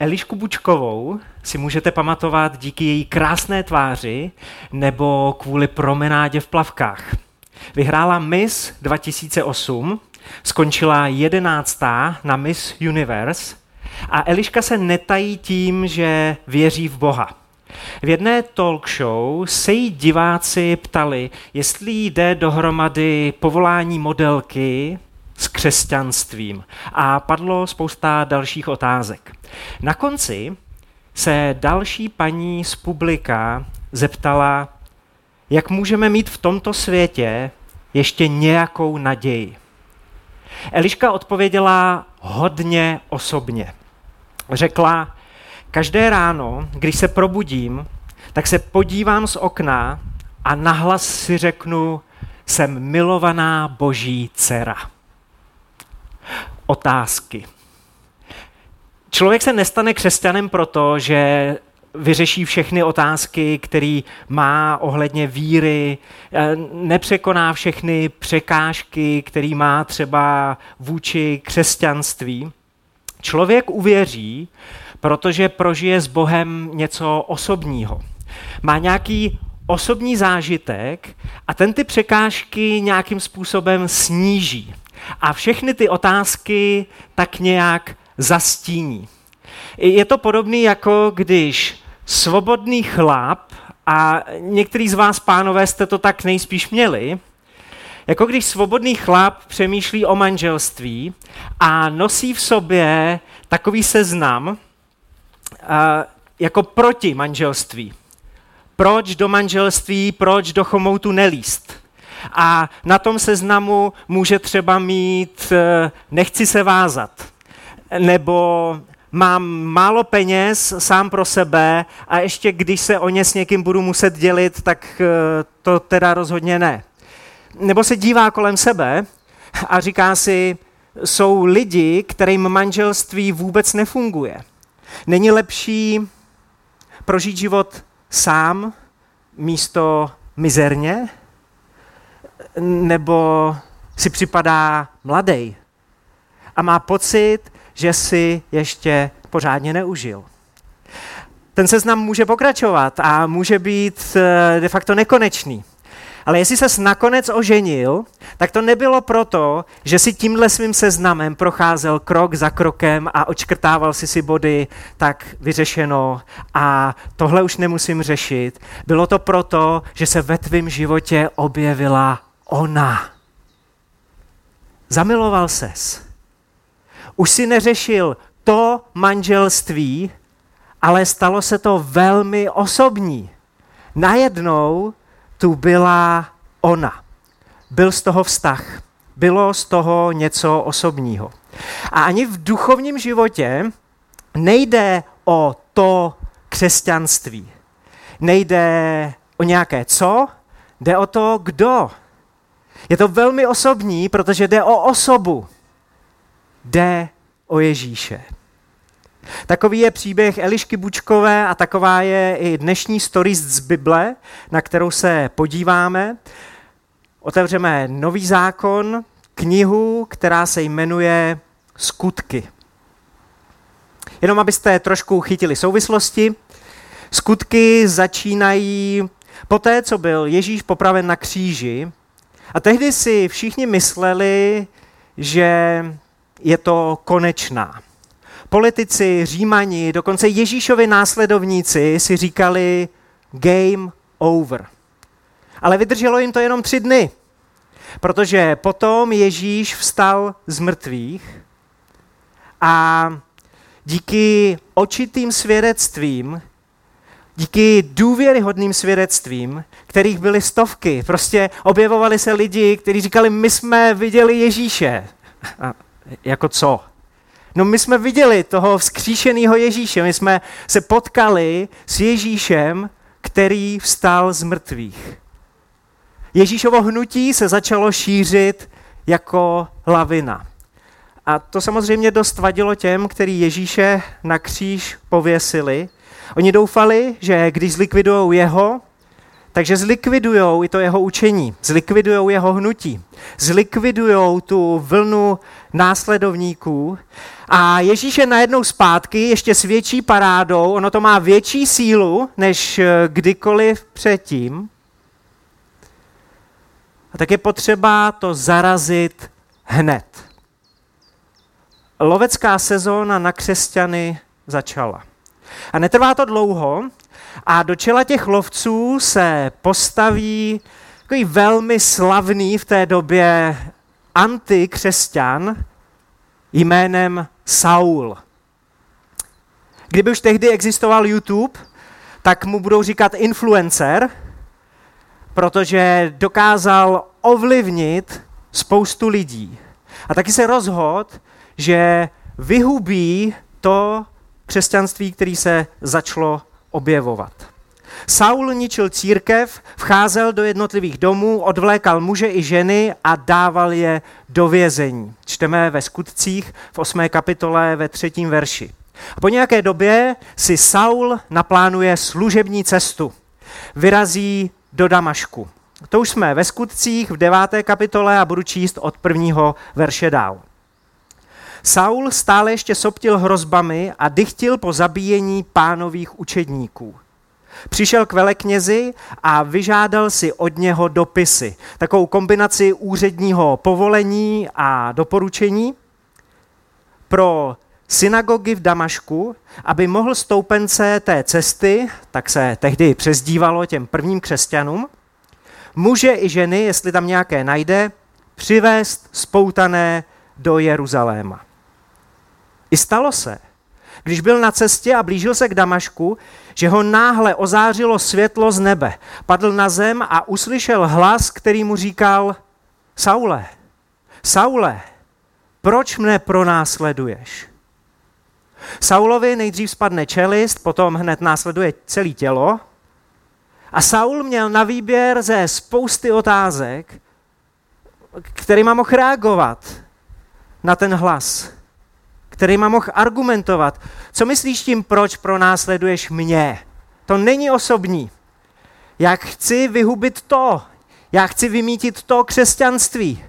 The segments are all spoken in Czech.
Elišku Bučkovou si můžete pamatovat díky její krásné tváři nebo kvůli promenádě v plavkách. Vyhrála Miss 2008, skončila jedenáctá na Miss Universe a Eliška se netají tím, že věří v Boha. V jedné talk show se jí diváci ptali, jestli jde dohromady povolání modelky s křesťanstvím. A padlo spousta dalších otázek. Na konci se další paní z publika zeptala, jak můžeme mít v tomto světě ještě nějakou naději. Eliška odpověděla hodně osobně. Řekla, každé ráno, když se probudím, tak se podívám z okna a nahlas si řeknu, jsem milovaná boží dcera. Otázky. Člověk se nestane křesťanem proto, že vyřeší všechny otázky, které má ohledně víry, eh, nepřekoná všechny překážky, které má třeba vůči křesťanství. Člověk uvěří, protože prožije s Bohem něco osobního. Má nějaký osobní zážitek a ten ty překážky nějakým způsobem sníží. A všechny ty otázky tak nějak zastíní. Je to podobné jako když svobodný chlap, a některý z vás, pánové, jste to tak nejspíš měli, jako když svobodný chlap přemýšlí o manželství a nosí v sobě takový seznam jako proti manželství. Proč do manželství, proč do chomoutu nelíst. A na tom seznamu může třeba mít e, nechci se vázat, nebo mám málo peněz sám pro sebe a ještě když se o ně s někým budu muset dělit, tak e, to teda rozhodně ne. Nebo se dívá kolem sebe a říká si, jsou lidi, kterým manželství vůbec nefunguje. Není lepší prožít život sám místo mizerně? Nebo si připadá mladý a má pocit, že si ještě pořádně neužil. Ten seznam může pokračovat a může být eh, de facto nekonečný. Ale jestli ses nakonec oženil, tak to nebylo proto, že si tímhle svým seznamem procházel krok za krokem a očkrtával si si body, tak vyřešeno a tohle už nemusím řešit. Bylo to proto, že se ve tvém životě objevila ona. Zamiloval ses. Už si neřešil to manželství, ale stalo se to velmi osobní. Najednou tu byla ona. Byl z toho vztah. Bylo z toho něco osobního. A ani v duchovním životě nejde o to křesťanství. Nejde o nějaké co, jde o to, kdo. Je to velmi osobní, protože jde o osobu. Jde o Ježíše. Takový je příběh Elišky Bučkové a taková je i dnešní story z Bible, na kterou se podíváme. Otevřeme nový zákon, knihu, která se jmenuje Skutky. Jenom abyste trošku chytili souvislosti, skutky začínají poté, co byl Ježíš popraven na kříži. A tehdy si všichni mysleli, že je to konečná. Politici, římani, dokonce Ježíšovi následovníci si říkali game over. Ale vydrželo jim to jenom tři dny, protože potom Ježíš vstal z mrtvých a díky očitým svědectvím, díky důvěryhodným svědectvím, kterých byly stovky, prostě objevovali se lidi, kteří říkali, my jsme viděli Ježíše. A jako co? No my jsme viděli toho vzkříšeného Ježíše, my jsme se potkali s Ježíšem, který vstal z mrtvých. Ježíšovo hnutí se začalo šířit jako lavina. A to samozřejmě dost vadilo těm, kteří Ježíše na kříž pověsili. Oni doufali, že když zlikvidují jeho, takže zlikvidujou i to jeho učení, zlikvidujou jeho hnutí, zlikvidujou tu vlnu následovníků a Ježíš je najednou zpátky ještě s větší parádou, ono to má větší sílu než eh, kdykoliv předtím. A tak je potřeba to zarazit hned. Lovecká sezóna na křesťany začala. A netrvá to dlouho a do čela těch lovců se postaví takový velmi slavný v té době antikřesťan jménem Saul. Kdyby už tehdy existoval YouTube, tak mu budou říkat influencer, protože dokázal ovlivnit spoustu lidí. A taky se rozhodl, že vyhubí to křesťanství, který se začalo objevovat. Saul ničil církev, vcházel do jednotlivých domů, odvlékal muže i ženy a dával je do vězení. Čteme ve skutcích v 8. kapitole ve třetím verši. A po nějaké době si Saul naplánuje služební cestu. Vyrazí do Damašku. To už jsme ve skutcích v deváté kapitole a budu číst od prvního verše dál. Saul stále ještě soptil hrozbami a dychtil po zabíjení pánových učedníků. Přišel k veleknězi a vyžádal si od něho dopisy. Takovou kombinaci úředního povolení a doporučení pro synagogy v Damašku, aby mohl stoupence té cesty, tak se tehdy přezdívalo těm prvním křesťanům, muže i ženy, jestli tam nějaké najde, přivést spoutané do Jeruzaléma. I stalo se, když byl na cestě a blížil se k Damašku, že ho náhle ozářilo světlo z nebe. Padl na zem a uslyšel hlas, který mu říkal, Saule, Saule, proč mne pronásleduješ? Saulovi nejdřív spadne čelist, potom hned následuje celé tělo. A Saul měl na výběr ze spousty otázek, kterýma mohl reagovat na ten hlas kterýma mohl argumentovat. Co myslíš tím, proč pronásleduješ mě? To není osobní. Já chci vyhubit to. Já chci vymítit to křesťanství.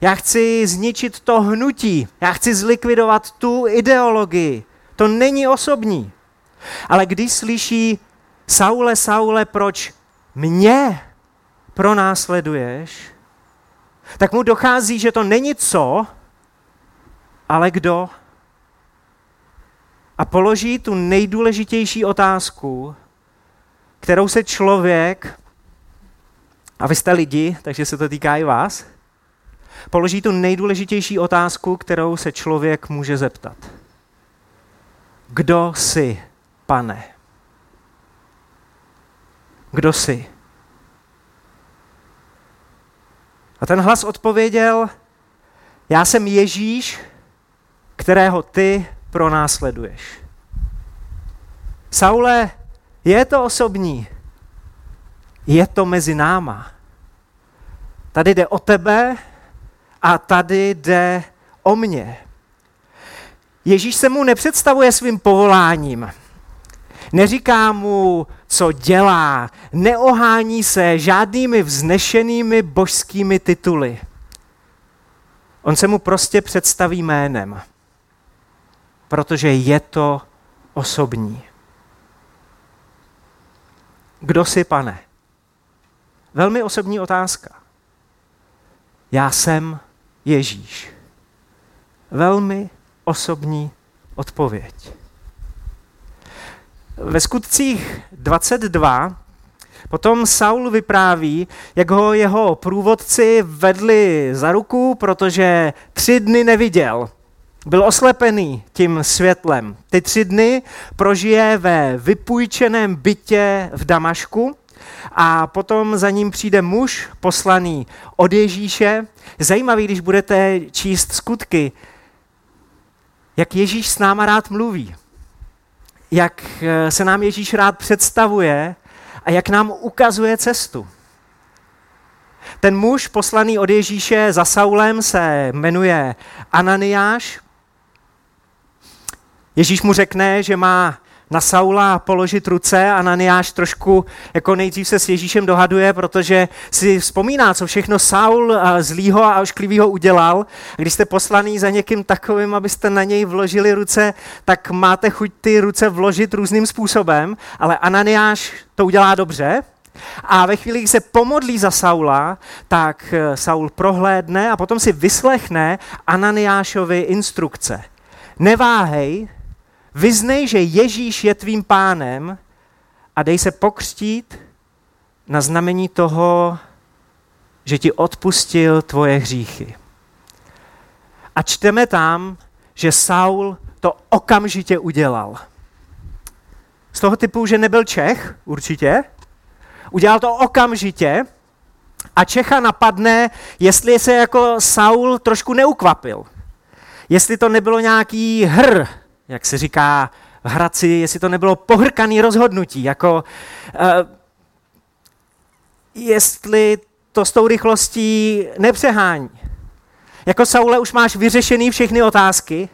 Já chci zničit to hnutí. Já chci zlikvidovat tu ideologii. To není osobní. Ale když slyší Saule, Saule, proč mě pronásleduješ, tak mu dochází, že to není co, ale kdo a položí tu nejdůležitější otázku, kterou se člověk, a vy jste lidi, takže se to týká i vás, položí tu nejdůležitější otázku, kterou se člověk může zeptat. Kdo jsi, pane? Kdo jsi? A ten hlas odpověděl, já jsem Ježíš, kterého ty pronásleduješ. Saule, je to osobní. Je to mezi náma. Tady jde o tebe a tady jde o mě. Ježíš se mu nepředstavuje svým povoláním. Neříká mu, co dělá, neohání se žádnými vznešenými božskými tituly. On se mu prostě představí jménem protože je to osobní. Kdo jsi, pane? Velmi osobní otázka. Já jsem Ježíš. Velmi osobní odpověď. Ve skutcích 22 potom Saul vypráví, jak ho jeho průvodci vedli za ruku, protože tři dny neviděl. Byl oslepený tím světlem. Ty tři dny prožije ve vypůjčeném bytě v Damašku a potom za ním přijde muž poslaný od Ježíše. Zajímavý, když budete číst skutky, jak Ježíš s náma rád mluví, jak eh, se nám Ježíš rád představuje a jak nám ukazuje cestu. Ten muž poslaný od Ježíše za Saulem se jmenuje Ananiáš Ježíš mu řekne, že má na Saula položit ruce. Ananiáš trošku jako nejdřív se s Ježíšem dohaduje, protože si vzpomíná, co všechno Saul zlýho a ošklivýho udělal. A když jste poslaný za někým takovým, abyste na něj vložili ruce, tak máte chuť ty ruce vložit různým způsobem, ale Ananiáš to udělá dobře, a ve chvíli, kdy se pomodlí za Saula, tak eh, Saul prohlédne a potom si vyslechne Ananiášovi instrukce. Neváhej, vyznej, že Ježíš je tvým pánem a dej se pokřtít na znamení toho, že ti odpustil tvoje hříchy. A čteme tam, že Saul to okamžitě udělal. Z toho typu, že nebyl Čech, určitě, Udělal to okamžitě a Čecha napadne, jestli se jako Saul trošku neukvapil. Jestli to nebylo nějaký hr, jak se říká v Hradci, jestli to nebylo pohrkaný rozhodnutí, jako uh, jestli to s tou rychlostí nepřehání. Jako Saule už máš vyřešený všechny otázky,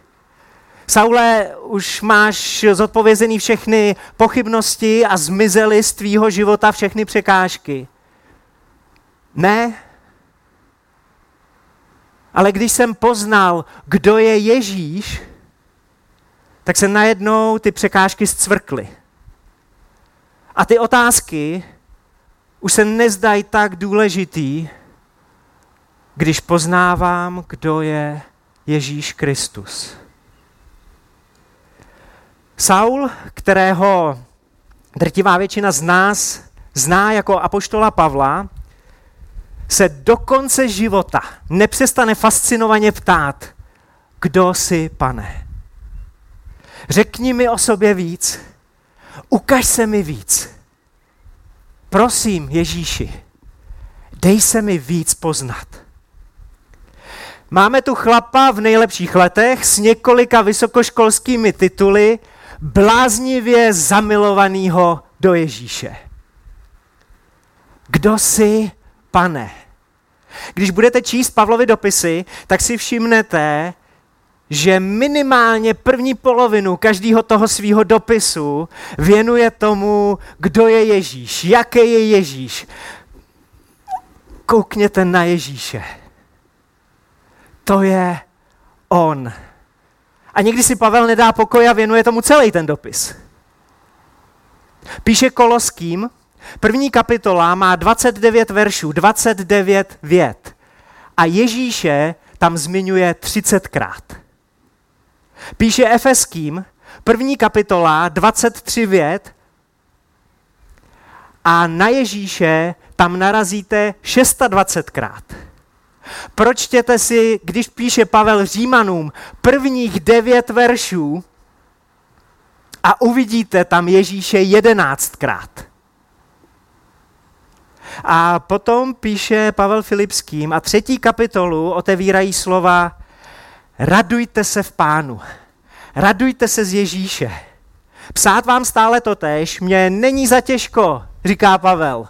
Saule, už máš zodpovězený všechny pochybnosti a zmizely z tvýho života všechny překážky. Ne. Ale když jsem poznal, kdo je Ježíš, tak se najednou ty překážky zcvrkly. A ty otázky už se nezdají tak důležitý, když poznávám, kdo je Ježíš Kristus. Saul, kterého drtivá většina z nás zná jako apoštola Pavla, se do konce života nepřestane fascinovaně ptát, kdo jsi, pane. Řekni mi o sobě víc, ukaž se mi víc. Prosím, Ježíši, dej se mi víc poznat. Máme tu chlapa v nejlepších letech s několika vysokoškolskými tituly bláznivě zamilovaného do Ježíše. Kdo jsi, pane? Když budete číst Pavlovy dopisy, tak si všimnete, že minimálně první polovinu každého toho svého dopisu věnuje tomu, kdo je Ježíš, jaký je Ježíš. Koukněte na Ježíše. To je on. A někdy si Pavel nedá pokoj a věnuje tomu celý ten dopis. Píše Koloským, první kapitola má 29 veršů, 29 vět. A Ježíše tam zmiňuje 30krát. Píše Efeským, první kapitola, 23 vět, a na Ježíše tam narazíte 26krát. Pročtěte si, když píše Pavel Římanům, prvních devět veršů a uvidíte tam Ježíše jedenáctkrát. A potom píše Pavel Filipským a třetí kapitolu otevírají slova Radujte se v pánu, radujte se z Ježíše. Psát vám stále to tež, mě není za těžko, říká Pavel.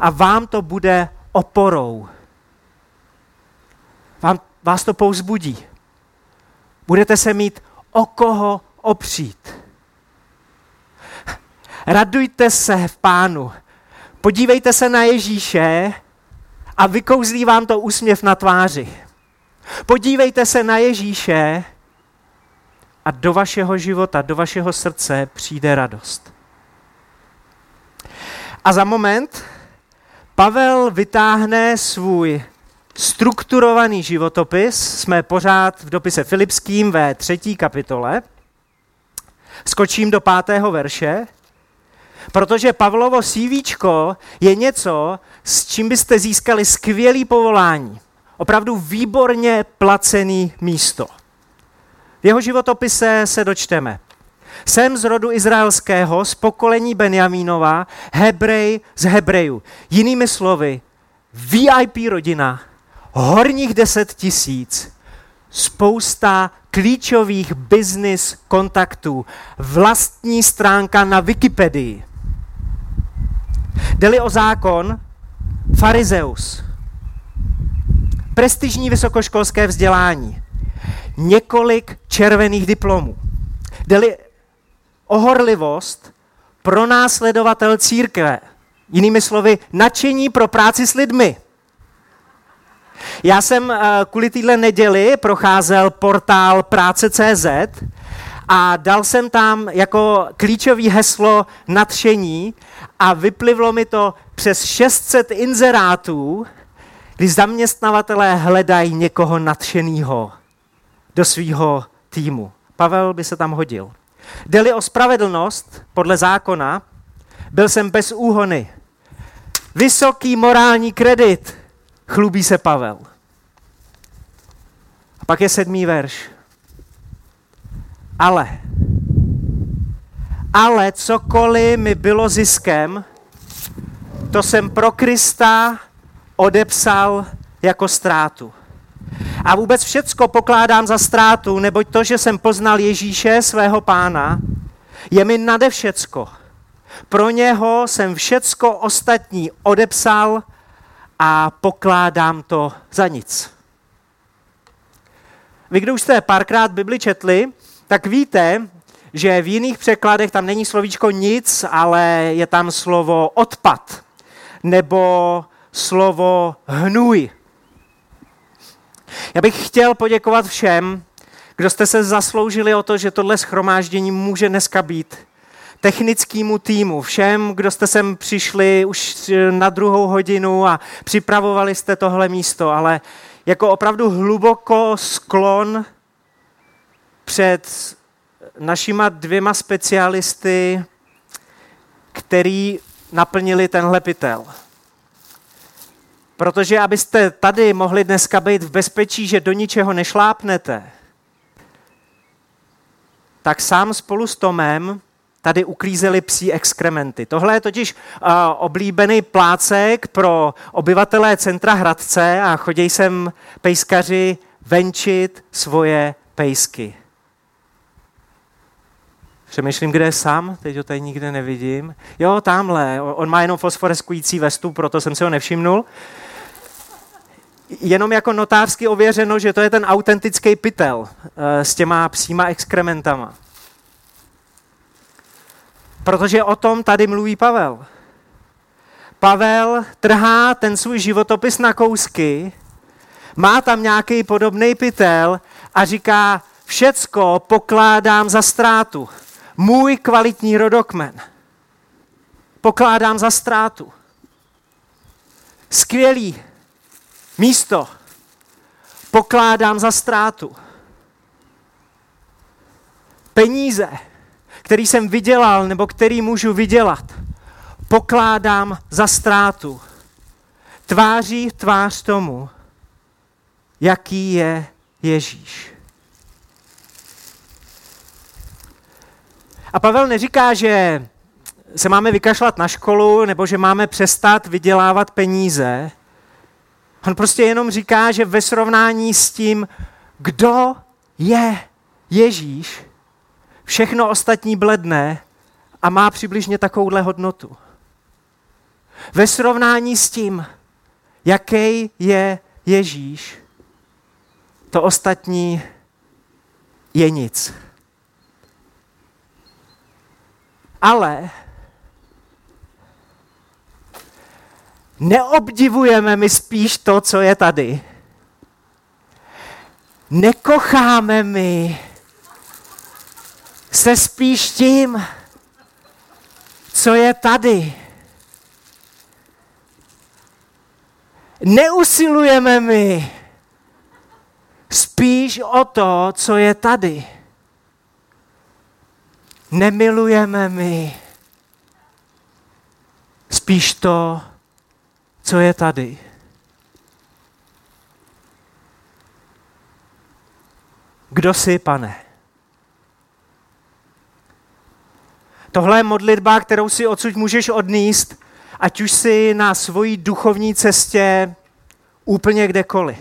A vám to bude oporou. Vám, vás to pouzbudí. Budete se mít o koho opřít. Radujte se v pánu. Podívejte se na Ježíše a vykouzlí vám to úsměv na tváři. Podívejte se na Ježíše a do vašeho života, do vašeho srdce přijde radost. A za moment Pavel vytáhne svůj strukturovaný životopis. Jsme pořád v dopise Filipským ve třetí kapitole. Skočím do pátého verše, protože Pavlovo CV je něco, s čím byste získali skvělý povolání. Opravdu výborně placený místo. V jeho životopise se dočteme. Jsem z rodu izraelského, z pokolení Benjamínova, Hebrej z Hebrejů. Jinými slovy, VIP rodina, horních 10 tisíc, spousta klíčových business kontaktů, vlastní stránka na Wikipedii. Deli o zákon, farizeus, prestižní vysokoškolské vzdělání, několik červených diplomů. Deli ohorlivost, pronásledovatel církve. Jinými slovy, nadšení pro práci s lidmi. Já jsem eh, kvůli téhle neděli procházel portál práce.cz a dal jsem tam jako klíčový heslo nadšení a vyplivlo mi to přes 600 inzerátů, kdy zaměstnavatelé hledají někoho nadšeného do svého týmu. Pavel by se tam hodil. Deli o spravedlnost podle zákona, byl jsem bez úhony. Vysoký morální kredit, chlubí se Pavel. A pak je sedmý verš. Ale, ale cokoliv mi bylo ziskem, to jsem pro Krista odepsal jako ztrátu. A vůbec všecko pokládám za ztrátu, neboť to, že jsem poznal Ježíše, svého pána, je mi nade všecko. Pro něho jsem všecko ostatní odepsal a pokládám to za nic. Vy, kdo už jste párkrát Bibli četli, tak víte, že v jiných překladech tam není slovíčko nic, ale je tam slovo odpad nebo slovo hnůj. Já bych chtěl poděkovat všem, kdo jste se zasloužili o to, že tohle schromáždění může dneska být. Technickému týmu, všem, kdo jste sem přišli už na druhou hodinu a připravovali jste tohle místo, ale jako opravdu hluboko sklon před našima dvěma specialisty, který naplnili tenhle pytel. Protože abyste tady mohli dneska být v bezpečí, že do ničeho nešlápnete, tak sám spolu s Tomem tady uklízeli psí exkrementy. Tohle je totiž uh, oblíbený plácek pro obyvatelé centra Hradce a chodí sem pejskaři venčit svoje pejsky. Přemýšlím, kde je sám, teď ho tady nikde nevidím. Jo, tamhle, on má jenom fosforeskující vestu, proto jsem si ho nevšimnul jenom jako notářsky ověřeno, že to je ten autentický pytel eh, s těma psíma exkrementama. Protože o tom tady mluví Pavel. Pavel trhá ten svůj životopis na kousky, má tam nějaký podobný pytel a říká, všecko pokládám za ztrátu. Můj kvalitní rodokmen pokládám za ztrátu. Skvělý místo pokládám za ztrátu. Peníze, který jsem vydělal nebo který můžu vydělat, pokládám za ztrátu. Tváří tvář tomu, jaký je Ježíš. A Pavel neříká, že se máme vykašlat na školu nebo že máme přestat vydělávat peníze, On prostě jenom říká, že ve srovnání s tím, kdo je Ježíš, všechno ostatní bledne a má přibližně takovouhle hodnotu. Ve srovnání s tím, jaký je Ježíš, to ostatní je nic. Ale Neobdivujeme my spíš to, co je tady. Nekocháme my se spíš tím, co je tady. Neusilujeme my spíš o to, co je tady. Nemilujeme my spíš to, co je tady. Kdo jsi, pane? Tohle je modlitba, kterou si odsud můžeš odníst, ať už si na svojí duchovní cestě úplně kdekoliv.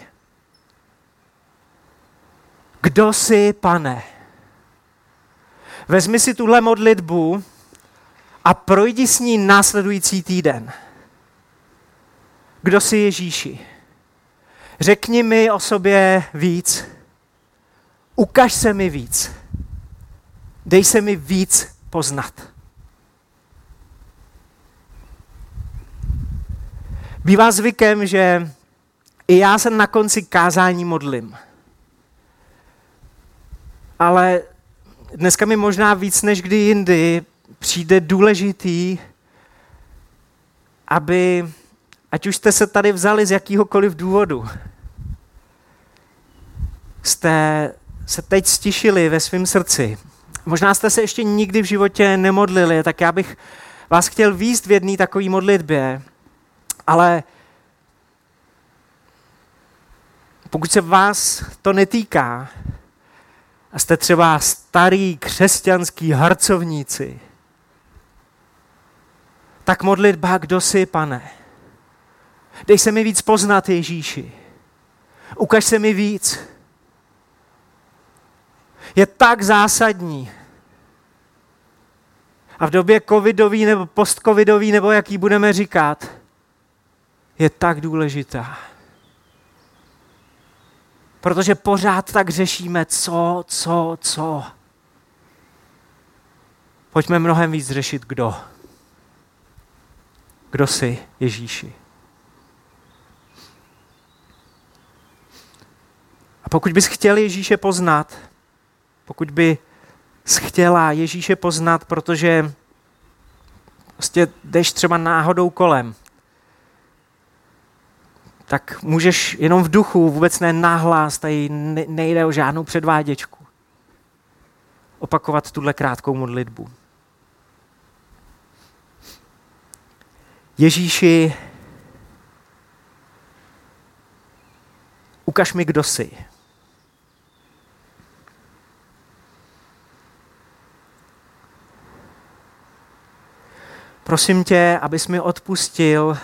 Kdo jsi, pane? Vezmi si tuhle modlitbu a projdi s ní následující týden. Kdo jsi Ježíši? Řekni mi o sobě víc. Ukaž se mi víc. Dej se mi víc poznat. Bývá zvykem, že i já se na konci kázání modlím. Ale dneska mi možná víc než kdy jindy přijde důležitý, aby, ať už jste se tady vzali z jakýhokoliv důvodu, jste se teď stišili ve svém srdci. Možná jste se ještě nikdy v životě nemodlili, tak já bych vás chtěl výst v jedné takové modlitbě, ale pokud se vás to netýká a jste třeba starý křesťanský harcovníci, tak modlitba, kdo jsi, pane. Dej se mi víc poznat, Ježíši. Ukaž se mi víc. Je tak zásadní. A v době covidový nebo postcovidový, nebo jaký budeme říkat, je tak důležitá. Protože pořád tak řešíme, co, co, co. Pojďme mnohem víc řešit, kdo. Kdo jsi, Ježíši. Pokud bys chtěl Ježíše poznat, pokud by chtěla Ježíše poznat, protože prostě jdeš třeba náhodou kolem, tak můžeš jenom v duchu, vůbec ne náhlas, tady nejde o žádnou předváděčku, opakovat tuhle krátkou modlitbu. Ježíši, ukaž mi, kdo jsi. Prosím tě, abys mi odpustil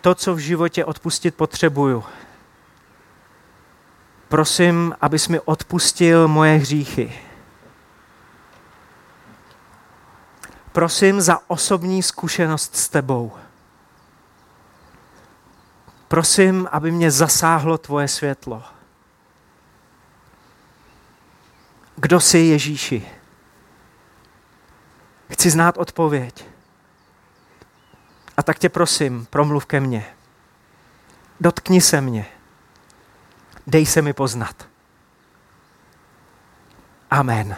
to, co v životě odpustit potřebuju. Prosím, abys mi odpustil moje hříchy. Prosím za osobní zkušenost s tebou. Prosím, aby mě zasáhlo tvoje světlo. Kdo jsi Ježíši? Chci znát odpověď. A tak tě prosím, promluv ke mně. Dotkni se mě. Dej se mi poznat. Amen.